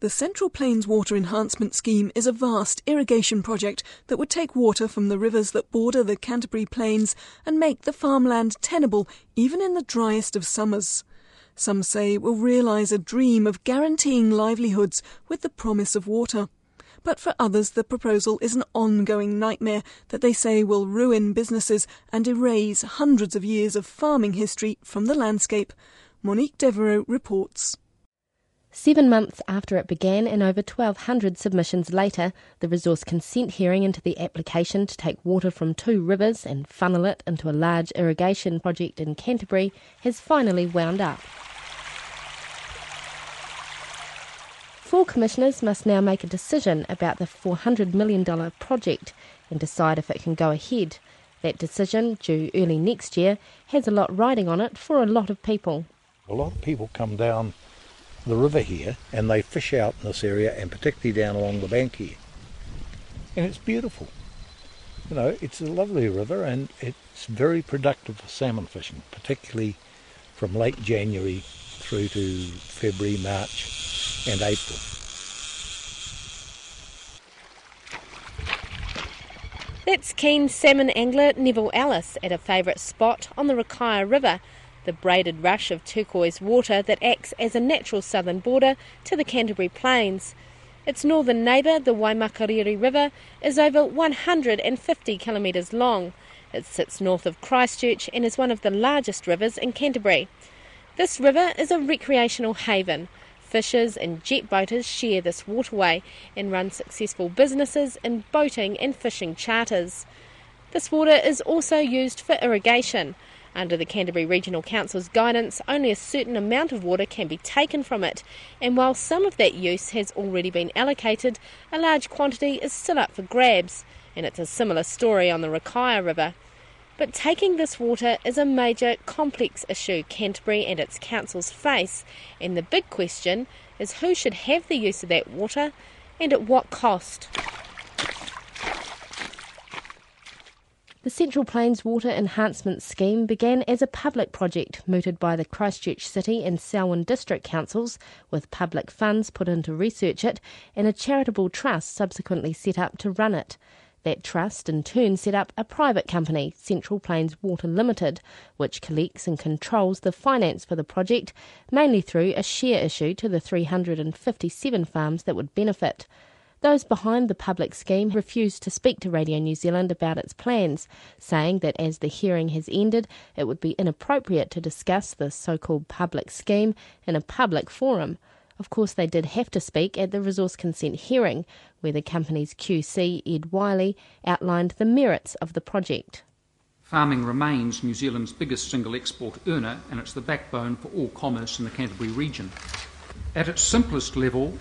The Central Plains Water Enhancement Scheme is a vast irrigation project that would take water from the rivers that border the Canterbury Plains and make the farmland tenable even in the driest of summers. Some say will realise a dream of guaranteeing livelihoods with the promise of water. But for others, the proposal is an ongoing nightmare that they say will ruin businesses and erase hundreds of years of farming history from the landscape. Monique Devereux reports. Seven months after it began and over 1,200 submissions later, the resource consent hearing into the application to take water from two rivers and funnel it into a large irrigation project in Canterbury has finally wound up. Four commissioners must now make a decision about the $400 million project and decide if it can go ahead. That decision, due early next year, has a lot riding on it for a lot of people. A lot of people come down the river here and they fish out in this area and particularly down along the bank here. And it's beautiful. You know, it's a lovely river and it's very productive for salmon fishing, particularly from late January through to February, March and April. That's keen salmon angler Neville Ellis at a favourite spot on the Rakaia River the braided rush of turquoise water that acts as a natural southern border to the Canterbury Plains. Its northern neighbour, the Waimakariri River, is over 150 kilometres long. It sits north of Christchurch and is one of the largest rivers in Canterbury. This river is a recreational haven. Fishers and jet boaters share this waterway and run successful businesses in boating and fishing charters. This water is also used for irrigation. Under the Canterbury Regional Council's guidance, only a certain amount of water can be taken from it, and while some of that use has already been allocated, a large quantity is still up for grabs, and it's a similar story on the Rakaia River. But taking this water is a major, complex issue Canterbury and its councils face, and the big question is who should have the use of that water and at what cost. The Central Plains Water Enhancement Scheme began as a public project mooted by the Christchurch City and Selwyn District Councils, with public funds put in to research it and a charitable trust subsequently set up to run it. That trust in turn set up a private company, Central Plains Water Limited, which collects and controls the finance for the project, mainly through a share issue to the 357 farms that would benefit. Those behind the public scheme refused to speak to Radio New Zealand about its plans, saying that as the hearing has ended, it would be inappropriate to discuss the so called public scheme in a public forum. Of course, they did have to speak at the resource consent hearing, where the company's QC, Ed Wiley, outlined the merits of the project. Farming remains New Zealand's biggest single export earner, and it's the backbone for all commerce in the Canterbury region. At its simplest level,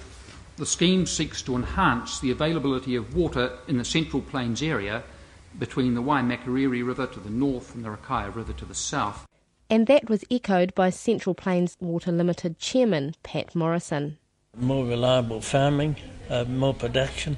the scheme seeks to enhance the availability of water in the Central Plains area between the Waimakariri River to the north and the Rakaia River to the south. And that was echoed by Central Plains Water Limited Chairman Pat Morrison. More reliable farming, uh, more production,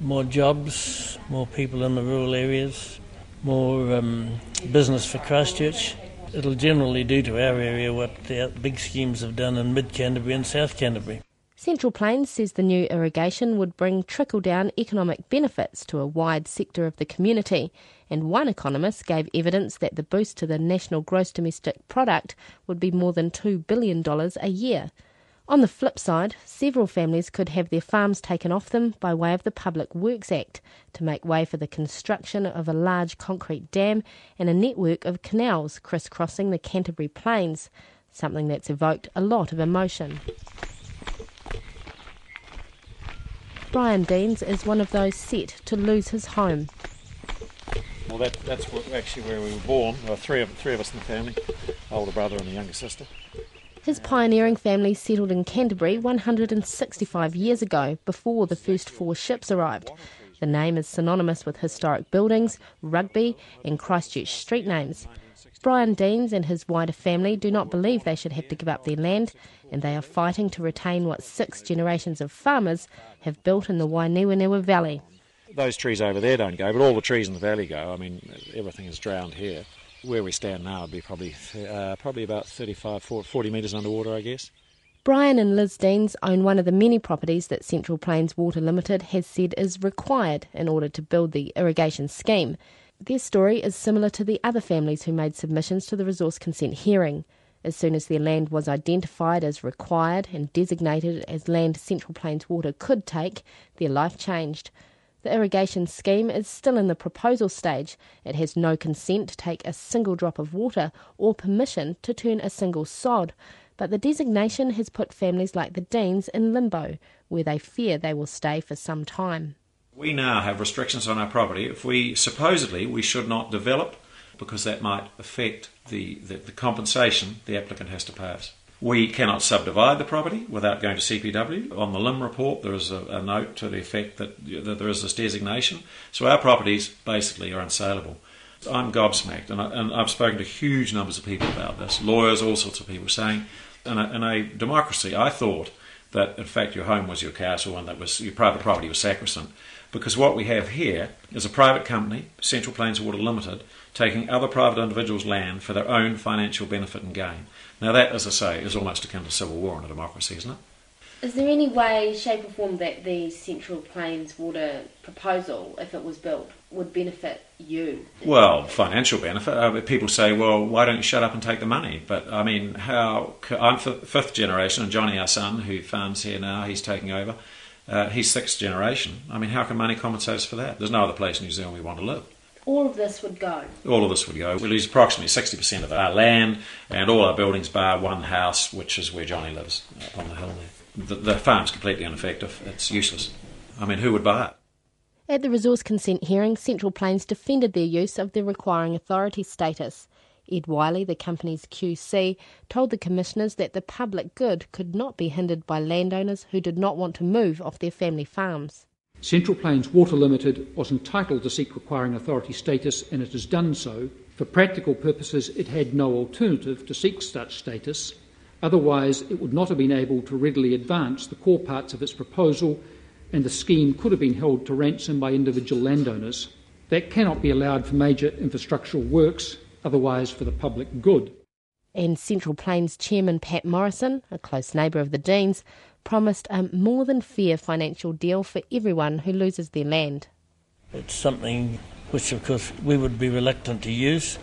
more jobs, more people in the rural areas, more um, business for Christchurch. It'll generally do to our area what the big schemes have done in mid Canterbury and South Canterbury. Central Plains says the new irrigation would bring trickle down economic benefits to a wide sector of the community, and one economist gave evidence that the boost to the national gross domestic product would be more than $2 billion a year. On the flip side, several families could have their farms taken off them by way of the Public Works Act to make way for the construction of a large concrete dam and a network of canals crisscrossing the Canterbury Plains, something that's evoked a lot of emotion. Brian Deans is one of those set to lose his home. Well, that, that's actually where we were born. There were three of, three of us in the family older brother and a younger sister. His pioneering family settled in Canterbury 165 years ago, before the first four ships arrived. The name is synonymous with historic buildings, rugby, and Christchurch street names. Brian Deans and his wider family do not believe they should have to give up their land, and they are fighting to retain what six generations of farmers have built in the Waianiwaniwa Valley. Those trees over there don't go, but all the trees in the valley go. I mean, everything is drowned here. Where we stand now would be probably uh, probably about 35, 40 metres underwater, I guess. Brian and Liz Deans own one of the many properties that Central Plains Water Limited has said is required in order to build the irrigation scheme. Their story is similar to the other families who made submissions to the resource consent hearing. As soon as their land was identified as required and designated as land Central Plains Water could take, their life changed. The irrigation scheme is still in the proposal stage. It has no consent to take a single drop of water or permission to turn a single sod. But the designation has put families like the Deans in limbo, where they fear they will stay for some time. We now have restrictions on our property. If we supposedly we should not develop, because that might affect the, the, the compensation the applicant has to pay us. We cannot subdivide the property without going to CPW. On the LIM report, there is a, a note to the effect that, that there is this designation. So our properties basically are unsaleable. I'm gobsmacked, and, I, and I've spoken to huge numbers of people about this, lawyers, all sorts of people saying, in a, in a democracy, I thought that in fact your home was your castle and that was your private property was sacrosanct. Because what we have here is a private company, Central Plains Water Limited, taking other private individuals' land for their own financial benefit and gain. Now, that, as I say, is almost akin to civil war in a democracy, isn't it? Is there any way, shape, or form that the Central Plains water proposal, if it was built, would benefit you? Well, financial benefit. Uh, people say, well, why don't you shut up and take the money? But I mean, how? I'm fifth generation, and Johnny, our son, who farms here now, he's taking over. Uh, he's sixth generation. I mean, how can money compensate us for that? There's no other place in New Zealand we want to live. All of this would go. All of this would go. We lose approximately 60% of our land and all our buildings, bar one house, which is where Johnny lives, up on the hill there. The, the farm's completely ineffective. It's useless. I mean, who would buy it? At the resource consent hearing, Central Plains defended their use of the requiring authority status. Ed Wiley, the company's QC, told the commissioners that the public good could not be hindered by landowners who did not want to move off their family farms. Central Plains Water Limited was entitled to seek requiring authority status and it has done so. For practical purposes, it had no alternative to seek such status. Otherwise, it would not have been able to readily advance the core parts of its proposal, and the scheme could have been held to ransom by individual landowners. That cannot be allowed for major infrastructural works, otherwise, for the public good. And Central Plains Chairman Pat Morrison, a close neighbour of the Deans, promised a more than fair financial deal for everyone who loses their land. It's something which, of course, we would be reluctant to use.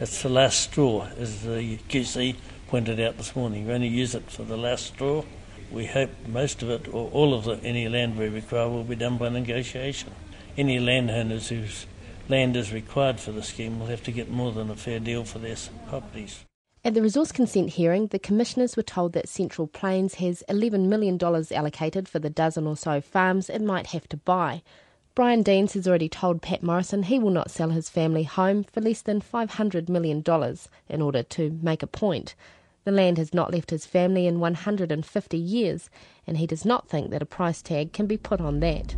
It's the last straw, as the QC pointed out this morning. We only use it for the last straw. We hope most of it, or all of the, any land we require, will be done by negotiation. Any landowners whose land is required for the scheme will have to get more than a fair deal for their properties. At the resource consent hearing, the commissioners were told that Central Plains has $11 million allocated for the dozen or so farms it might have to buy. Brian Deans has already told Pat Morrison he will not sell his family home for less than $500 million in order to make a point. The land has not left his family in 150 years, and he does not think that a price tag can be put on that.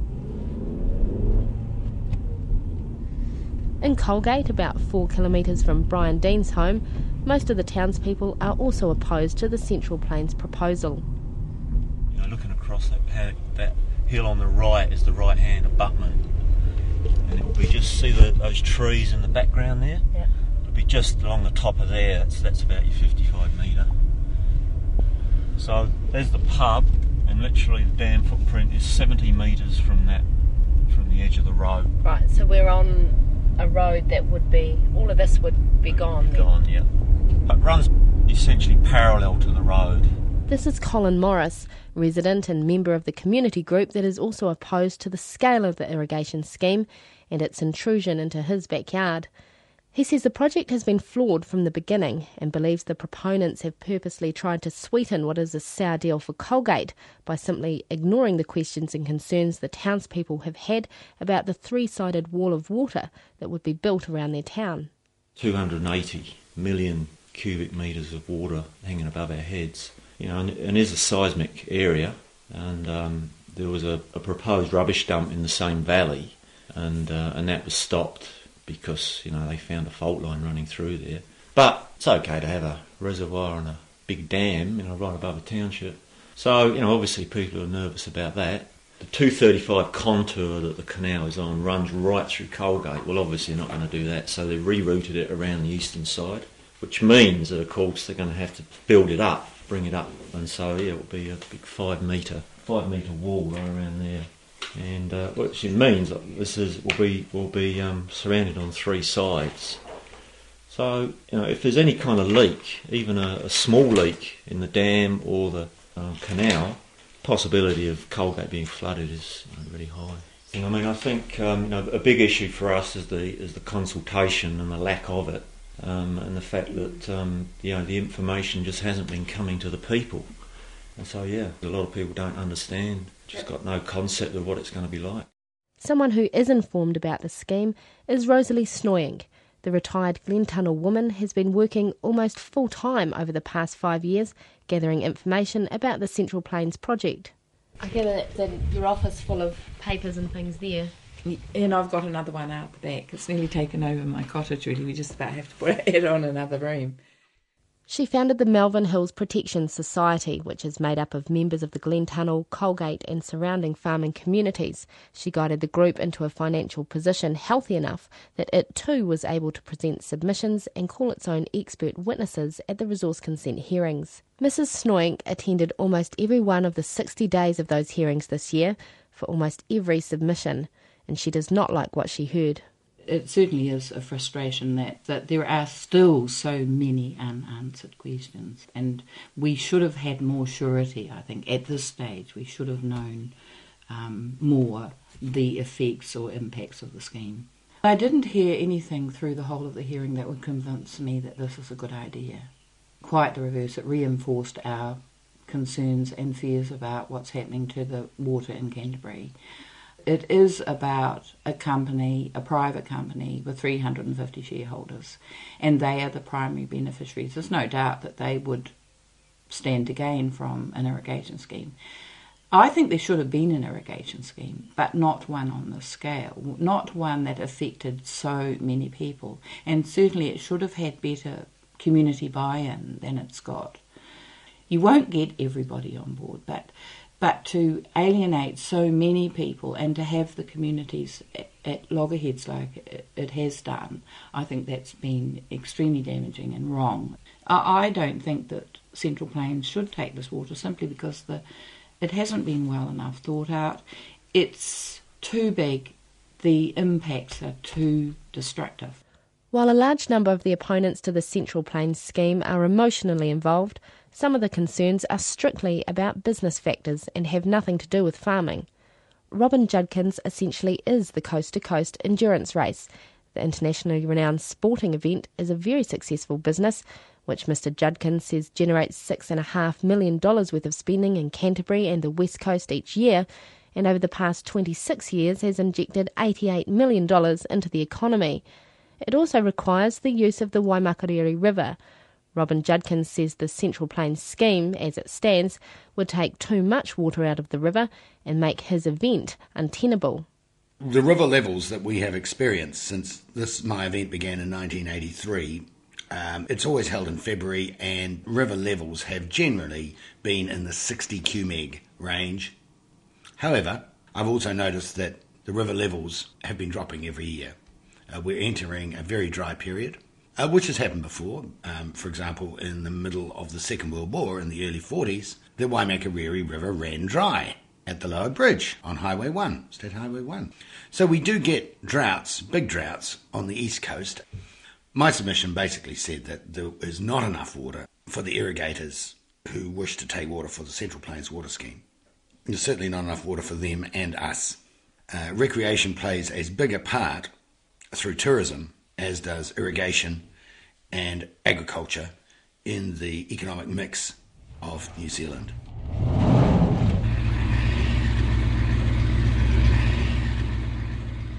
In Colgate, about four kilometres from Brian Dean's home, most of the townspeople are also opposed to the Central Plains proposal. You know, looking across that paddock, that hill on the right is the right hand abutment. And it will be just see the, those trees in the background there? Yeah. It'll be just along the top of there, that's, that's about your 55 metre. So there's the pub, and literally the dam footprint is 70 metres from that, from the edge of the road. Right, so we're on a road that would be, all of this would be gone. Gone, yeah. It runs essentially parallel to the road. This is Colin Morris, resident and member of the community group that is also opposed to the scale of the irrigation scheme and its intrusion into his backyard. He says the project has been flawed from the beginning and believes the proponents have purposely tried to sweeten what is a sour deal for Colgate by simply ignoring the questions and concerns the townspeople have had about the three sided wall of water that would be built around their town. 280 million cubic metres of water hanging above our heads. You know, and, and there's a seismic area, and um, there was a, a, proposed rubbish dump in the same valley, and uh, and that was stopped because you know they found a fault line running through there. But it's okay to have a reservoir and a big dam, you know, right above a township. So you know, obviously people are nervous about that. The 235 contour that the canal is on runs right through Colgate. Well, obviously they're not going to do that, so they've rerouted it around the eastern side, which means that of course they're going to have to build it up bring it up. And so yeah, it will be a big five metre five metre wall right around there. And uh, which means that this is will be will be um, surrounded on three sides. So you know if there's any kind of leak, even a, a small leak in the dam or the uh, canal, possibility of Colgate being flooded is you know, really high. I mean, I think um, you know, a big issue for us is the is the consultation and the lack of it, um, and the fact that um, you know the information just hasn't been coming to the people, and so yeah, a lot of people don't understand, just got no concept of what it's going to be like. Someone who is informed about the scheme is Rosalie Snoyink. The retired Glentunnel woman has been working almost full time over the past five years, gathering information about the Central Plains project. I gather that your office full of papers and things there. And I've got another one out the back. It's nearly taken over my cottage, really. We just about have to put it on another room. She founded the Malvern Hills Protection Society, which is made up of members of the Glentunnel, Colgate, and surrounding farming communities. She guided the group into a financial position healthy enough that it too was able to present submissions and call its own expert witnesses at the resource consent hearings. Mrs. Snoyink attended almost every one of the 60 days of those hearings this year for almost every submission, and she does not like what she heard it certainly is a frustration that, that there are still so many unanswered questions. And we should have had more surety, I think, at this stage. We should have known um, more the effects or impacts of the scheme. I didn't hear anything through the whole of the hearing that would convince me that this is a good idea. Quite the reverse, it reinforced our concerns and fears about what's happening to the water in Canterbury it is about a company, a private company with 350 shareholders, and they are the primary beneficiaries. There's no doubt that they would stand to gain from an irrigation scheme. I think there should have been an irrigation scheme, but not one on this scale, not one that affected so many people, and certainly it should have had better community buy in than it's got. You won't get everybody on board, but but to alienate so many people and to have the communities at, at loggerheads like it, it, has done, I think that's been extremely damaging and wrong. I, I don't think that Central Plains should take this water simply because the it hasn't been well enough thought out. It's too big. The impacts are too destructive. While a large number of the opponents to the Central Plains scheme are emotionally involved, some of the concerns are strictly about business factors and have nothing to do with farming. Robin Judkins essentially is the coast to coast endurance race. The internationally renowned sporting event is a very successful business, which Mr. Judkins says generates $6.5 million worth of spending in Canterbury and the West Coast each year, and over the past 26 years has injected $88 million into the economy. It also requires the use of the Waimakariri River, Robin Judkins says the Central Plains scheme, as it stands, would take too much water out of the river and make his event untenable. The river levels that we have experienced since this my event began in 1983 um, it's always held in February, and river levels have generally been in the 60 cumec range. However, I've also noticed that the river levels have been dropping every year. Uh, we're entering a very dry period uh, which has happened before. Um, for example, in the middle of the Second World War in the early 40s, the Waimakariri River ran dry at the lower bridge on Highway 1, State Highway 1. So we do get droughts, big droughts, on the east coast. My submission basically said that there is not enough water for the irrigators who wish to take water for the Central Plains Water Scheme. There's certainly not enough water for them and us. Uh, recreation plays as big a part through tourism as does irrigation and agriculture in the economic mix of New Zealand.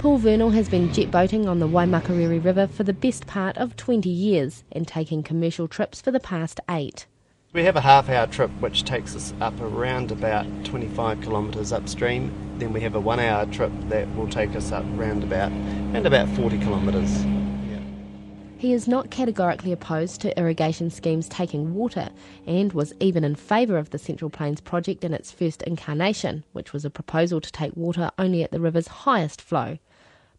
Paul Vernal has been jet boating on the Waimakariri River for the best part of 20 years and taking commercial trips for the past eight. We have a half hour trip which takes us up around about 25 kilometres upstream. Then we have a one hour trip that will take us up around about, around about 40 kilometres. He is not categorically opposed to irrigation schemes taking water and was even in favour of the Central Plains project in its first incarnation, which was a proposal to take water only at the river's highest flow.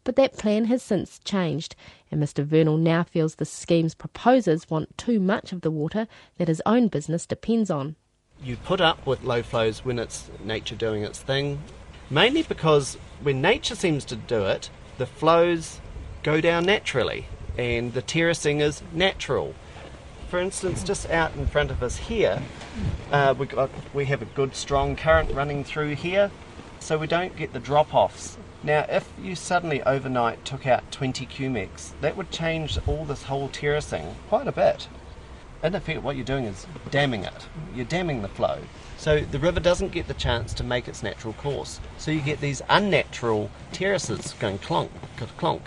But that plan has since changed, and Mr. Vernal now feels the scheme's proposers want too much of the water that his own business depends on. You put up with low flows when it's nature doing its thing, mainly because when nature seems to do it, the flows go down naturally and the terracing is natural. For instance, just out in front of us here, uh, we, got, we have a good strong current running through here, so we don't get the drop offs. Now, if you suddenly overnight took out 20 cumecs, that would change all this whole terracing quite a bit. In effect, what you're doing is damming it. You're damming the flow. So the river doesn't get the chance to make its natural course. So you get these unnatural terraces going clonk, clonk, clonk.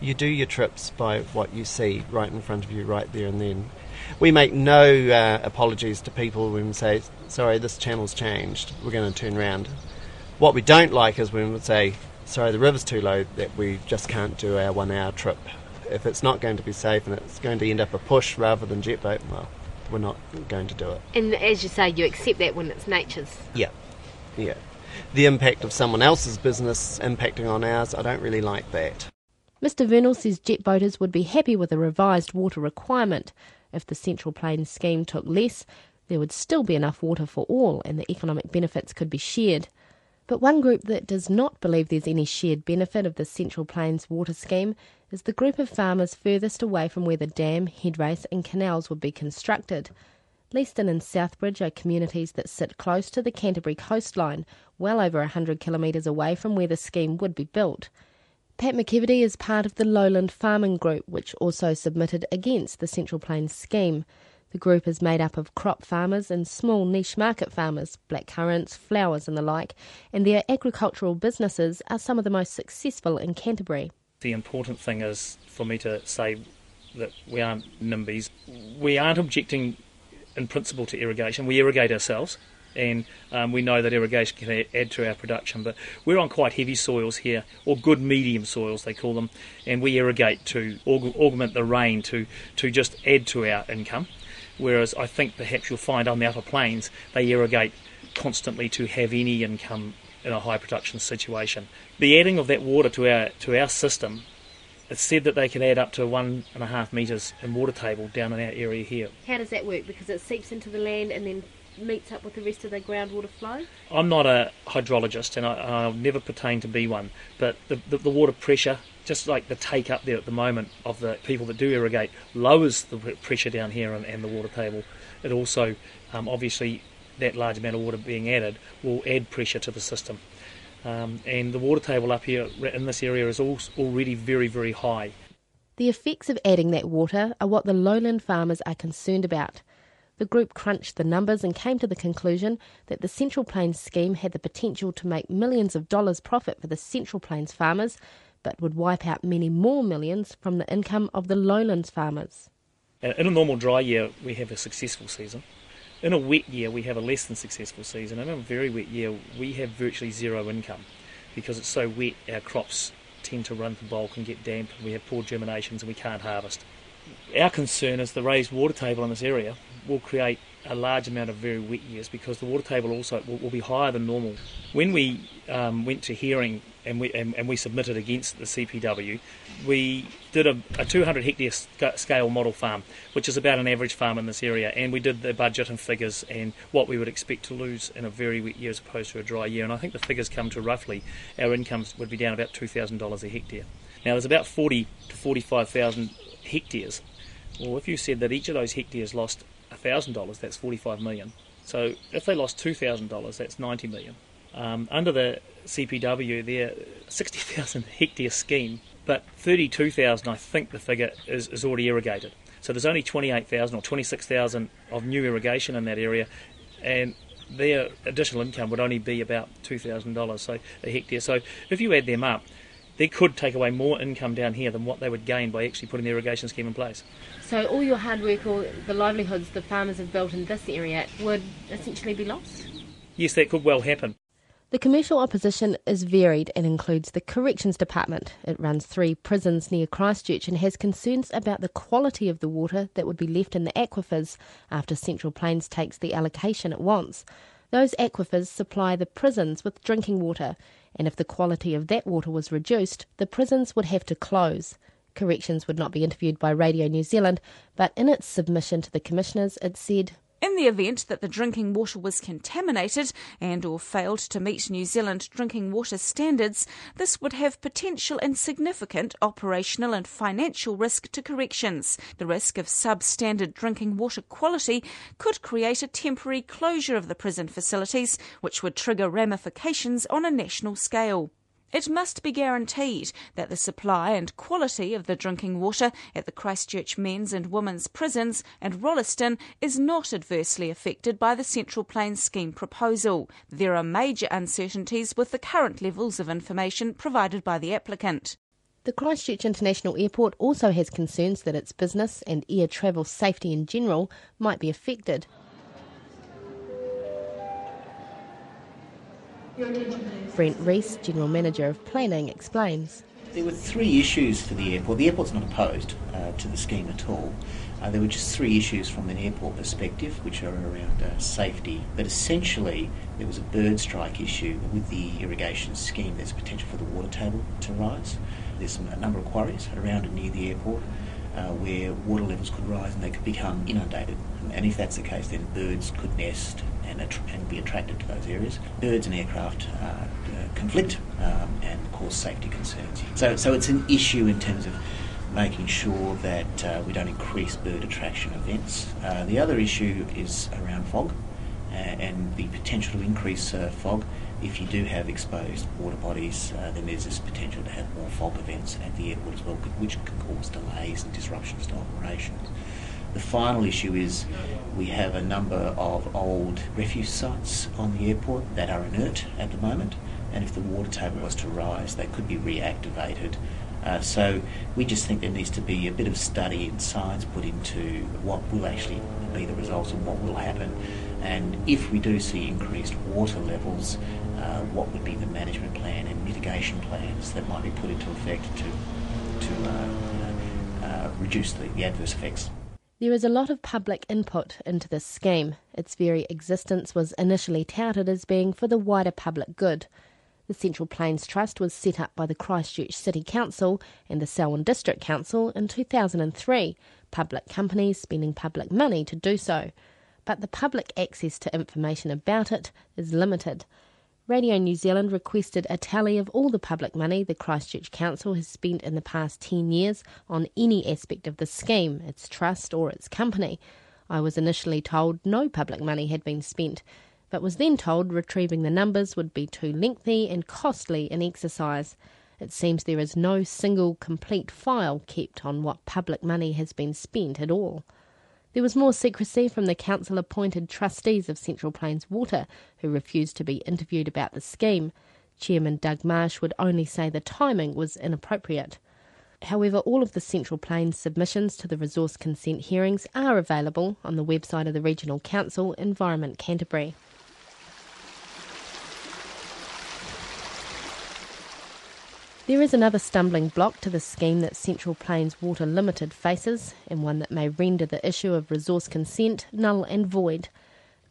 You do your trips by what you see right in front of you, right there and then. We make no uh, apologies to people when we say, sorry, this channel's changed, we're going to turn around. What we don't like is when we say, sorry, the river's too low that we just can't do our one hour trip. If it's not going to be safe and it's going to end up a push rather than jet boat, well, we're not going to do it. And as you say, you accept that when it's nature's. Yeah, yeah. The impact of someone else's business impacting on ours, I don't really like that. Mr. Vernal says jet boaters would be happy with a revised water requirement. If the Central Plains scheme took less, there would still be enough water for all and the economic benefits could be shared. But one group that does not believe there's any shared benefit of the Central Plains water scheme is the group of farmers furthest away from where the dam, headrace, and canals would be constructed. Leeston and Southbridge are communities that sit close to the Canterbury coastline, well over 100 kilometres away from where the scheme would be built. Pat McEvedy is part of the Lowland Farming Group, which also submitted against the Central Plains scheme. The group is made up of crop farmers and small niche market farmers, black currants, flowers, and the like, and their agricultural businesses are some of the most successful in Canterbury. The important thing is for me to say that we aren't NIMBYs. We aren't objecting in principle to irrigation. We irrigate ourselves and um, we know that irrigation can add to our production. But we're on quite heavy soils here, or good medium soils they call them, and we irrigate to aug- augment the rain to to just add to our income. Whereas I think perhaps you'll find on the upper plains they irrigate constantly to have any income in a high production situation. The adding of that water to our to our system it's said that they can add up to one and a half metres in water table down in our area here. How does that work? Because it seeps into the land and then meets up with the rest of the groundwater flow? I'm not a hydrologist and I, will never pertain to be one, but the, the, the, water pressure, just like the take up there at the moment of the people that do irrigate, lowers the pressure down here and, and the water table. It also, um, obviously, that large amount of water being added will add pressure to the system. Um, and the water table up here in this area is already very, very high. The effects of adding that water are what the lowland farmers are concerned about. The group crunched the numbers and came to the conclusion that the Central Plains scheme had the potential to make millions of dollars profit for the Central Plains farmers, but would wipe out many more millions from the income of the lowlands farmers. Uh, in a normal dry year, we have a successful season. In a wet year, we have a less than successful season. And in a very wet year, we have virtually zero income because it's so wet, our crops tend to run to bulk and get damp, we have poor germinations and we can't harvest. Our concern is the raised water table in this area will create a large amount of very wet years because the water table also will, will be higher than normal. When we um, went to hearing and we and, and, we submitted against the CPW, we did a, a 200 hectare sc- scale model farm, which is about an average farm in this area, and we did the budget and figures and what we would expect to lose in a very wet year as opposed to a dry year. And I think the figures come to roughly our incomes would be down about $2,000 a hectare. Now there's about 40 to 45,000 hectares. Well, if you said that each of those hectares lost $1,000, that's 45 million. So if they lost $2,000, that's 90 million. Um, under the CPW, their 60,000 hectare scheme, but 32,000, I think the figure, is, is already irrigated. So there's only 28,000 or 26,000 of new irrigation in that area, and their additional income would only be about $2,000 so a hectare. So if you add them up, they could take away more income down here than what they would gain by actually putting the irrigation scheme in place. So all your hard work or the livelihoods the farmers have built in this area would essentially be lost? Yes, that could well happen. The commercial opposition is varied and includes the Corrections Department. It runs three prisons near Christchurch and has concerns about the quality of the water that would be left in the aquifers after Central Plains takes the allocation it wants. Those aquifers supply the prisons with drinking water, and if the quality of that water was reduced, the prisons would have to close. Corrections would not be interviewed by Radio New Zealand, but in its submission to the commissioners, it said in the event that the drinking water was contaminated and or failed to meet New Zealand drinking water standards, this would have potential and significant operational and financial risk to corrections. The risk of substandard drinking water quality could create a temporary closure of the prison facilities, which would trigger ramifications on a national scale. It must be guaranteed that the supply and quality of the drinking water at the Christchurch men's and women's prisons and Rolleston is not adversely affected by the Central Plains scheme proposal. There are major uncertainties with the current levels of information provided by the applicant. The Christchurch International Airport also has concerns that its business and air travel safety in general might be affected. Brent Rees, General Manager of Planning, explains. There were three issues for the airport. The airport's not opposed uh, to the scheme at all. Uh, there were just three issues from an airport perspective, which are around uh, safety. But essentially, there was a bird strike issue with the irrigation scheme. There's potential for the water table to rise. There's some, a number of quarries around and near the airport uh, where water levels could rise and they could become inundated. And if that's the case, then birds could nest and, and be attracted to those areas. Birds and aircraft uh, uh, conflict um, and cause safety concerns. So, so it's an issue in terms of making sure that uh, we don't increase bird attraction events. Uh, the other issue is around fog uh, and the potential to increase uh, fog. If you do have exposed water bodies, then there's this potential to have more fog events at the airport as well, which can cause delays and disruptions to operations. The final issue is we have a number of old refuse sites on the airport that are inert at the moment, and if the water table was to rise, they could be reactivated. Uh, so we just think there needs to be a bit of study and science put into what will actually be the results and what will happen. And if we do see increased water levels, uh, what would be the management plan and mitigation plans that might be put into effect to, to uh, uh reduce the, the adverse effects? There is a lot of public input into this scheme. Its very existence was initially touted as being for the wider public good. The Central Plains Trust was set up by the Christchurch City Council and the Selwyn District Council in 2003, public companies spending public money to do so. But the public access to information about it is limited. Radio New Zealand requested a tally of all the public money the Christchurch Council has spent in the past 10 years on any aspect of the scheme, its trust or its company. I was initially told no public money had been spent, but was then told retrieving the numbers would be too lengthy and costly an exercise. It seems there is no single complete file kept on what public money has been spent at all. There was more secrecy from the council appointed trustees of Central Plains Water, who refused to be interviewed about the scheme. Chairman Doug Marsh would only say the timing was inappropriate. However, all of the Central Plains submissions to the resource consent hearings are available on the website of the Regional Council, Environment Canterbury. There is another stumbling block to the scheme that Central Plains Water Limited faces, and one that may render the issue of resource consent null and void.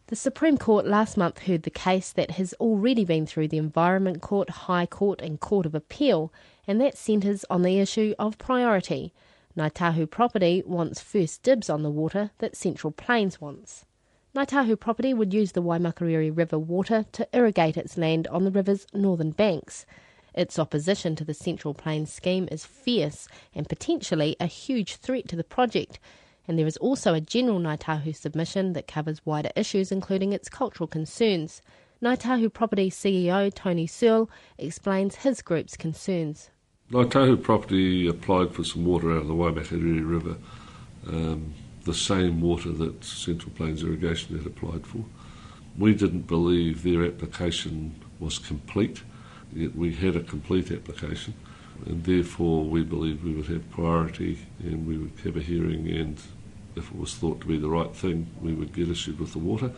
The Supreme Court last month heard the case that has already been through the Environment Court, High Court, and Court of Appeal, and that centres on the issue of priority. Ngāi Tahu Property wants first dibs on the water that Central Plains wants. Ngāi Tahu Property would use the Waimakariri River water to irrigate its land on the river's northern banks. Its opposition to the Central Plains scheme is fierce and potentially a huge threat to the project. And there is also a general Ngāi Tahu submission that covers wider issues, including its cultural concerns. Ngāi Tahu Property CEO Tony Sewell explains his group's concerns. Ngāi Tahu Property applied for some water out of the Waimakariri River, um, the same water that Central Plains Irrigation had applied for. We didn't believe their application was complete we had a complete application, and therefore we believed we would have priority and we would have a hearing, and if it was thought to be the right thing, we would get issued with the water.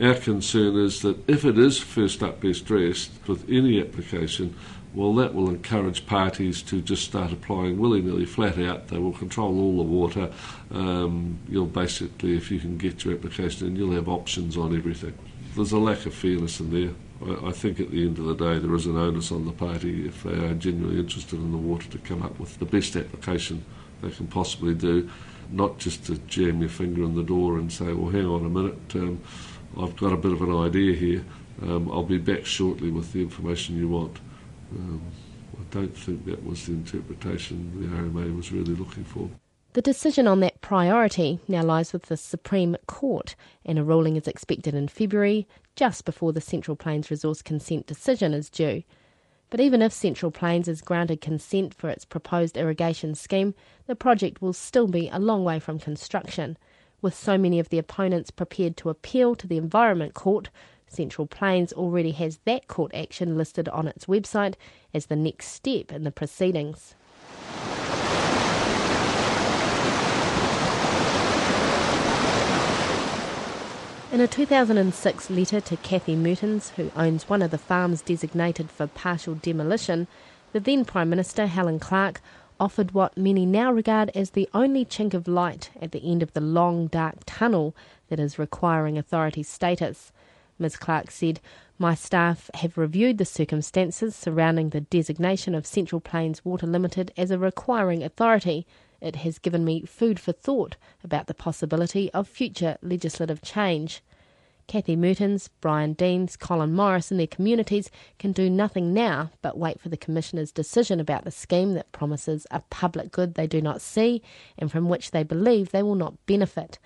Our concern is that if it is first up, best dressed with any application, well, that will encourage parties to just start applying willy nilly, flat out. They will control all the water. Um, you'll basically, if you can get your application in, you'll have options on everything. there's a lack of fairness in there. I, I think at the end of the day, there is an onus on the party, if they are genuinely interested in the water, to come up with the best application they can possibly do, not just to jam your finger in the door and say, well, hang on a minute, um, I've got a bit of an idea here. Um, I'll be back shortly with the information you want. Um, I don't think that was the interpretation the RMA was really looking for. The decision on that priority now lies with the Supreme Court, and a ruling is expected in February, just before the Central Plains Resource Consent decision is due. But even if Central Plains is granted consent for its proposed irrigation scheme, the project will still be a long way from construction. With so many of the opponents prepared to appeal to the Environment Court, Central Plains already has that court action listed on its website as the next step in the proceedings. In a 2006 letter to Kathy Mertens, who owns one of the farms designated for partial demolition, the then Prime Minister Helen Clark offered what many now regard as the only chink of light at the end of the long dark tunnel that is requiring authority status. Ms Clark said, My staff have reviewed the circumstances surrounding the designation of Central Plains Water Limited as a requiring authority it has given me food for thought about the possibility of future legislative change. Kathy Mertens, Brian Deans, Colin Morris, and their communities can do nothing now but wait for the Commissioner's decision about the scheme that promises a public good they do not see and from which they believe they will not benefit.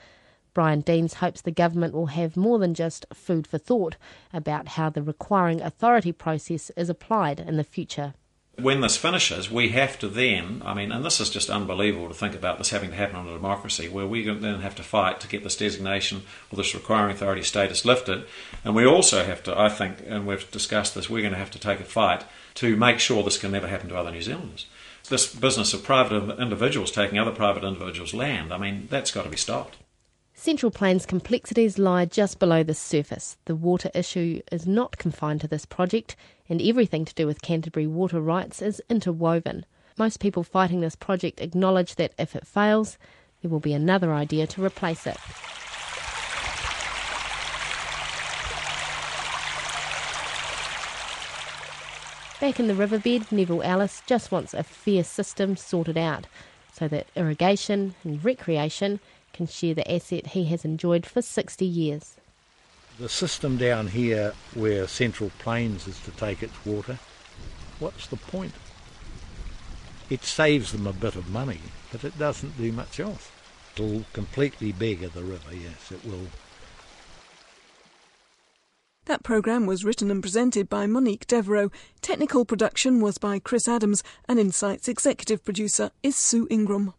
Brian Deans hopes the government will have more than just food for thought about how the requiring authority process is applied in the future when this finishes, we have to then, I mean, and this is just unbelievable to think about this having to happen in a democracy, where we then have to fight to get this designation or this requiring authority status lifted. And we also have to, I think, and we've discussed this, we're going to have to take a fight to make sure this can never happen to other New Zealanders. This business of private individuals taking other private individuals' land, I mean, that's got to be stopped. Central Plains complexities lie just below the surface. The water issue is not confined to this project, and everything to do with Canterbury water rights is interwoven. Most people fighting this project acknowledge that if it fails, there will be another idea to replace it. Back in the riverbed, Neville Ellis just wants a fair system sorted out so that irrigation and recreation can share the asset he has enjoyed for 60 years. The system down here where Central Plains is to take its water, what's the point? It saves them a bit of money, but it doesn't do much else. It'll completely beggar the river, yes, it will. That programme was written and presented by Monique Devereaux. Technical production was by Chris Adams, and Insight's executive producer is Sue Ingram.